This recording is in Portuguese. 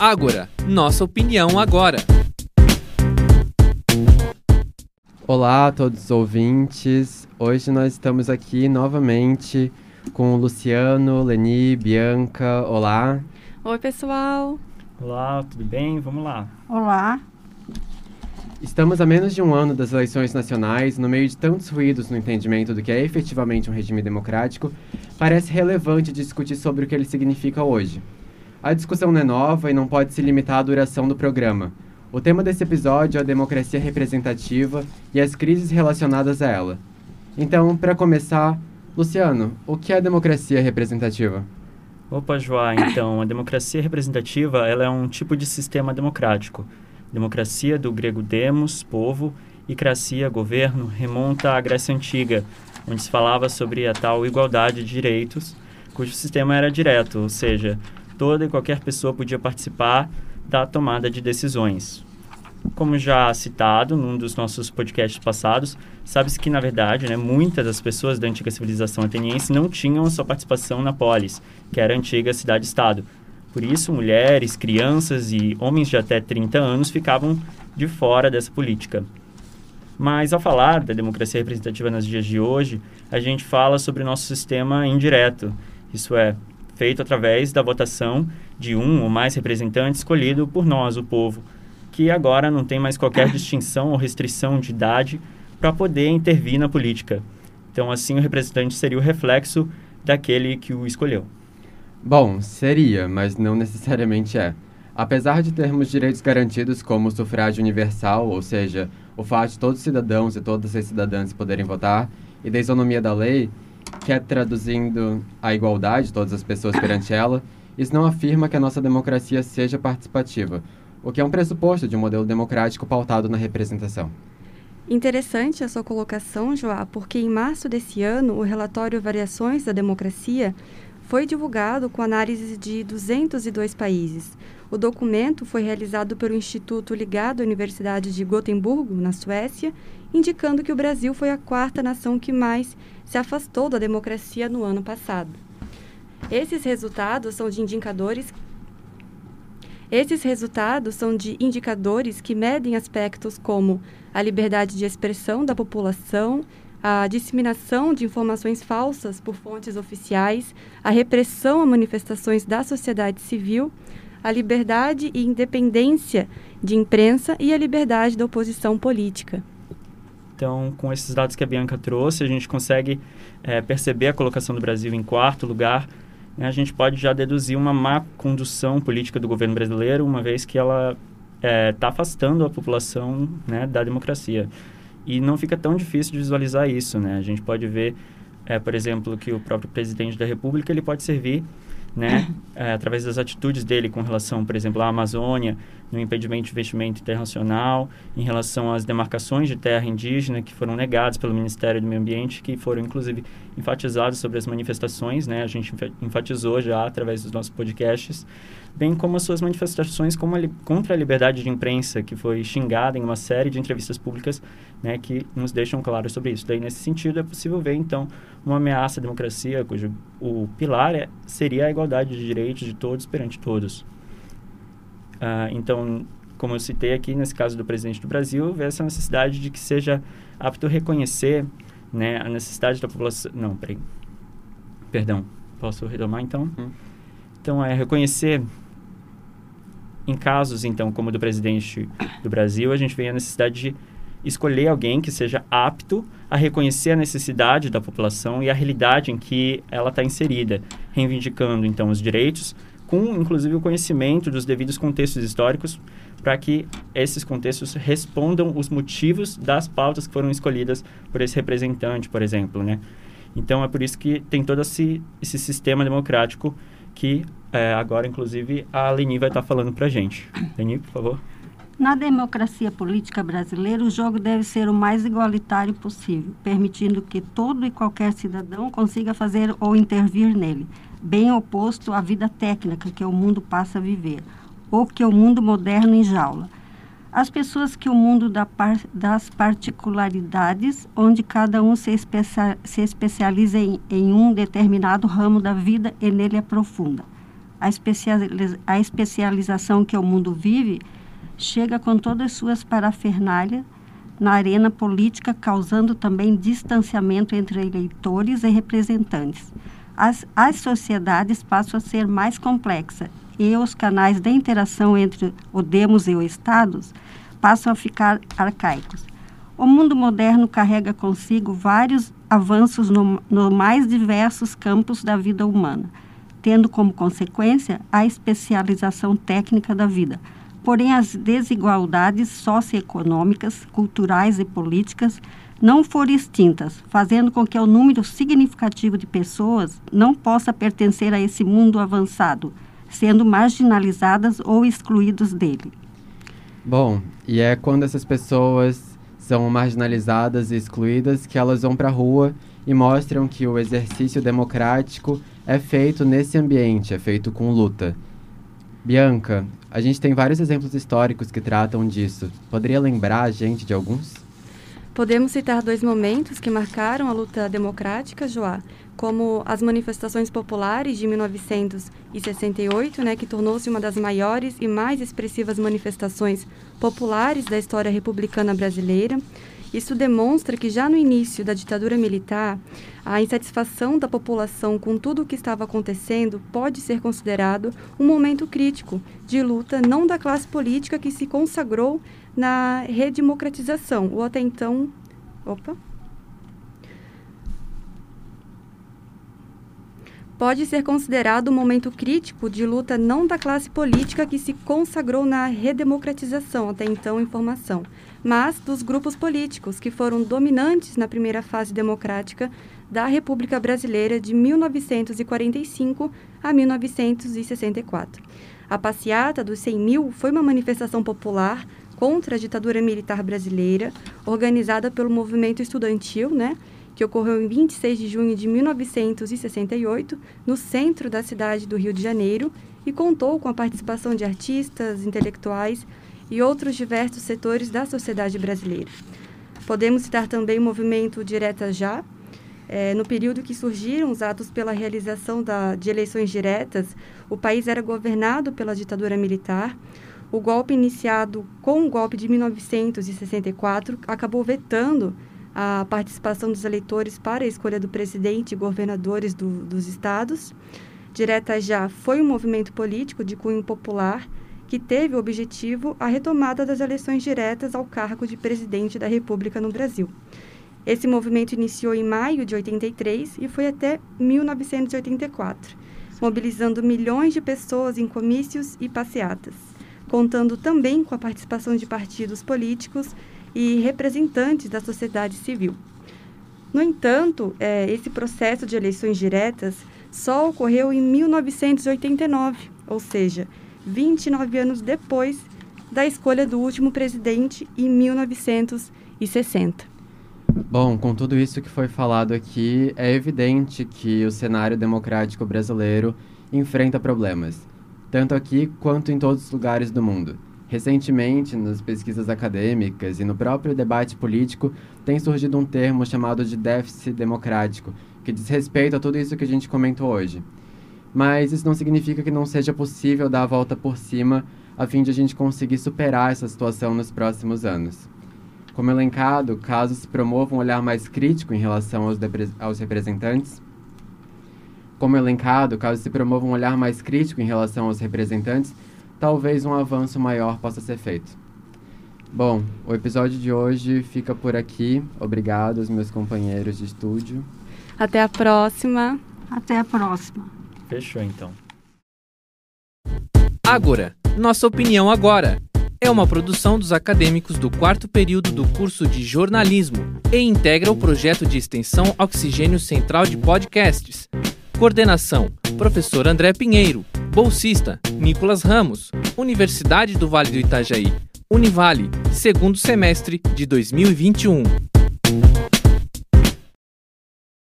Ágora, nossa opinião agora. Olá a todos os ouvintes. Hoje nós estamos aqui novamente com o Luciano, Leni, Bianca. Olá. Oi, pessoal. Olá, tudo bem? Vamos lá. Olá. Estamos a menos de um ano das eleições nacionais, no meio de tantos ruídos no entendimento do que é efetivamente um regime democrático, parece relevante discutir sobre o que ele significa hoje. A discussão não é nova e não pode se limitar à duração do programa. O tema desse episódio é a democracia representativa e as crises relacionadas a ela. Então, para começar, Luciano, o que é democracia representativa? Opa, Joá, então, a democracia representativa ela é um tipo de sistema democrático. Democracia, do grego demos, povo, e cracia, governo, remonta à Grécia Antiga, onde se falava sobre a tal igualdade de direitos, cujo sistema era direto, ou seja, toda e qualquer pessoa podia participar da tomada de decisões. Como já citado num dos nossos podcasts passados, sabe-se que, na verdade, né, muitas das pessoas da antiga civilização ateniense não tinham sua participação na polis, que era a antiga cidade-estado. Por isso, mulheres, crianças e homens de até 30 anos ficavam de fora dessa política. Mas, ao falar da democracia representativa nos dias de hoje, a gente fala sobre o nosso sistema indireto, isso é, feito através da votação de um ou mais representantes escolhido por nós, o povo, que agora não tem mais qualquer distinção ou restrição de idade para poder intervir na política. Então, assim, o representante seria o reflexo daquele que o escolheu. Bom, seria, mas não necessariamente é. Apesar de termos direitos garantidos como o sufrágio universal, ou seja, o fato de todos os cidadãos e todas as cidadãs poderem votar, e da isonomia da lei, que é traduzindo a igualdade de todas as pessoas perante ela, isso não afirma que a nossa democracia seja participativa, o que é um pressuposto de um modelo democrático pautado na representação. Interessante a sua colocação, Joá, porque em março desse ano, o relatório Variações da Democracia foi divulgado com análise de 202 países. O documento foi realizado pelo Instituto ligado à Universidade de Gotemburgo, na Suécia, indicando que o Brasil foi a quarta nação que mais se afastou da democracia no ano passado. Esses resultados são de indicadores esses resultados são de indicadores que medem aspectos como a liberdade de expressão da população, a disseminação de informações falsas por fontes oficiais, a repressão a manifestações da sociedade civil, a liberdade e independência de imprensa e a liberdade da oposição política. Então, com esses dados que a Bianca trouxe, a gente consegue é, perceber a colocação do Brasil em quarto lugar. Né? A gente pode já deduzir uma má condução política do governo brasileiro, uma vez que ela está é, tá afastando a população né, da democracia. E não fica tão difícil de visualizar isso. Né? A gente pode ver, é, por exemplo, que o próprio presidente da República ele pode servir né, é, através das atitudes dele com relação, por exemplo, à Amazônia, no impedimento de investimento internacional, em relação às demarcações de terra indígena que foram negadas pelo Ministério do Meio Ambiente, que foram inclusive enfatizados sobre as manifestações, né, a gente enfatizou já através dos nossos podcasts, bem como as suas manifestações como a contra a liberdade de imprensa, que foi xingada em uma série de entrevistas públicas, né, que nos deixam claro sobre isso. Daí, nesse sentido, é possível ver, então, uma ameaça à democracia, cujo o pilar é, seria a igualdade de direitos de todos perante todos. Uh, então, como eu citei aqui, nesse caso do presidente do Brasil, vê essa necessidade de que seja apto a reconhecer né, a necessidade da população... Não, peraí. Perdão. Posso retomar, então? Hum. Então, é reconhecer em casos, então, como o do presidente do Brasil, a gente vê a necessidade de escolher alguém que seja apto a reconhecer a necessidade da população e a realidade em que ela está inserida, reivindicando então os direitos, com inclusive o conhecimento dos devidos contextos históricos, para que esses contextos respondam os motivos das pautas que foram escolhidas por esse representante, por exemplo, né? Então é por isso que tem todo esse, esse sistema democrático que é, agora, inclusive, a Leni vai estar tá falando para a gente. Leni, por favor. Na democracia política brasileira, o jogo deve ser o mais igualitário possível, permitindo que todo e qualquer cidadão consiga fazer ou intervir nele, bem oposto à vida técnica que o mundo passa a viver, ou que o mundo moderno enjaula. As pessoas que o mundo da par, das particularidades, onde cada um se, especia, se especializa em, em um determinado ramo da vida e nele aprofunda A, especializa a especialização que o mundo vive chega com todas as suas parafernálias na arena política, causando também distanciamento entre eleitores e representantes. As, as sociedades passam a ser mais complexas e os canais de interação entre o demos e o Estados passam a ficar arcaicos. O mundo moderno carrega consigo vários avanços no, no mais diversos campos da vida humana, tendo como consequência a especialização técnica da vida Porém, as desigualdades socioeconômicas, culturais e políticas não foram extintas, fazendo com que o número significativo de pessoas não possa pertencer a esse mundo avançado, sendo marginalizadas ou excluídos dele. Bom, e é quando essas pessoas são marginalizadas e excluídas que elas vão para a rua e mostram que o exercício democrático é feito nesse ambiente, é feito com luta. Bianca, a gente tem vários exemplos históricos que tratam disso. Poderia lembrar a gente de alguns? Podemos citar dois momentos que marcaram a luta democrática, Joá, como as manifestações populares de 1968, né, que tornou-se uma das maiores e mais expressivas manifestações populares da história republicana brasileira, isso demonstra que já no início da ditadura militar, a insatisfação da população com tudo o que estava acontecendo pode ser considerado um momento crítico de luta não da classe política que se consagrou na redemocratização, ou até então. Opa! Pode ser considerado um momento crítico de luta não da classe política que se consagrou na redemocratização, até então informação, mas dos grupos políticos que foram dominantes na primeira fase democrática da República Brasileira de 1945 a 1964. A passeata dos 100 mil foi uma manifestação popular contra a ditadura militar brasileira, organizada pelo movimento estudantil, né, que ocorreu em 26 de junho de 1968, no centro da cidade do Rio de Janeiro, e contou com a participação de artistas, intelectuais e outros diversos setores da sociedade brasileira. Podemos citar também o movimento Direta Já. É, no período que surgiram os atos pela realização da, de eleições diretas, o país era governado pela ditadura militar. O golpe iniciado com o golpe de 1964 acabou vetando a participação dos eleitores para a escolha do presidente e governadores do, dos estados. Direta Já foi um movimento político de cunho popular que teve o objetivo a retomada das eleições diretas ao cargo de presidente da República no Brasil. Esse movimento iniciou em maio de 83 e foi até 1984, mobilizando milhões de pessoas em comícios e passeatas, contando também com a participação de partidos políticos e representantes da sociedade civil. No entanto, é, esse processo de eleições diretas só ocorreu em 1989, ou seja, 29 anos depois da escolha do último presidente em 1960. Bom, com tudo isso que foi falado aqui, é evidente que o cenário democrático brasileiro enfrenta problemas, tanto aqui quanto em todos os lugares do mundo. Recentemente, nas pesquisas acadêmicas e no próprio debate político, tem surgido um termo chamado de déficit democrático, que diz respeito a tudo isso que a gente comentou hoje. Mas isso não significa que não seja possível dar a volta por cima a fim de a gente conseguir superar essa situação nos próximos anos. Como elencado, caso se promova um olhar mais crítico em relação aos, aos representantes, como elencado, caso se promova um olhar mais crítico em relação aos representantes, talvez um avanço maior possa ser feito. Bom, o episódio de hoje fica por aqui. Obrigado aos meus companheiros de estúdio. Até a próxima. Até a próxima. Fechou então. Agora, nossa opinião agora. É uma produção dos acadêmicos do quarto período do curso de jornalismo e integra o projeto de extensão Oxigênio Central de Podcasts. Coordenação: Professor André Pinheiro. Bolsista: Nicolas Ramos, Universidade do Vale do Itajaí, Univale, segundo semestre de 2021.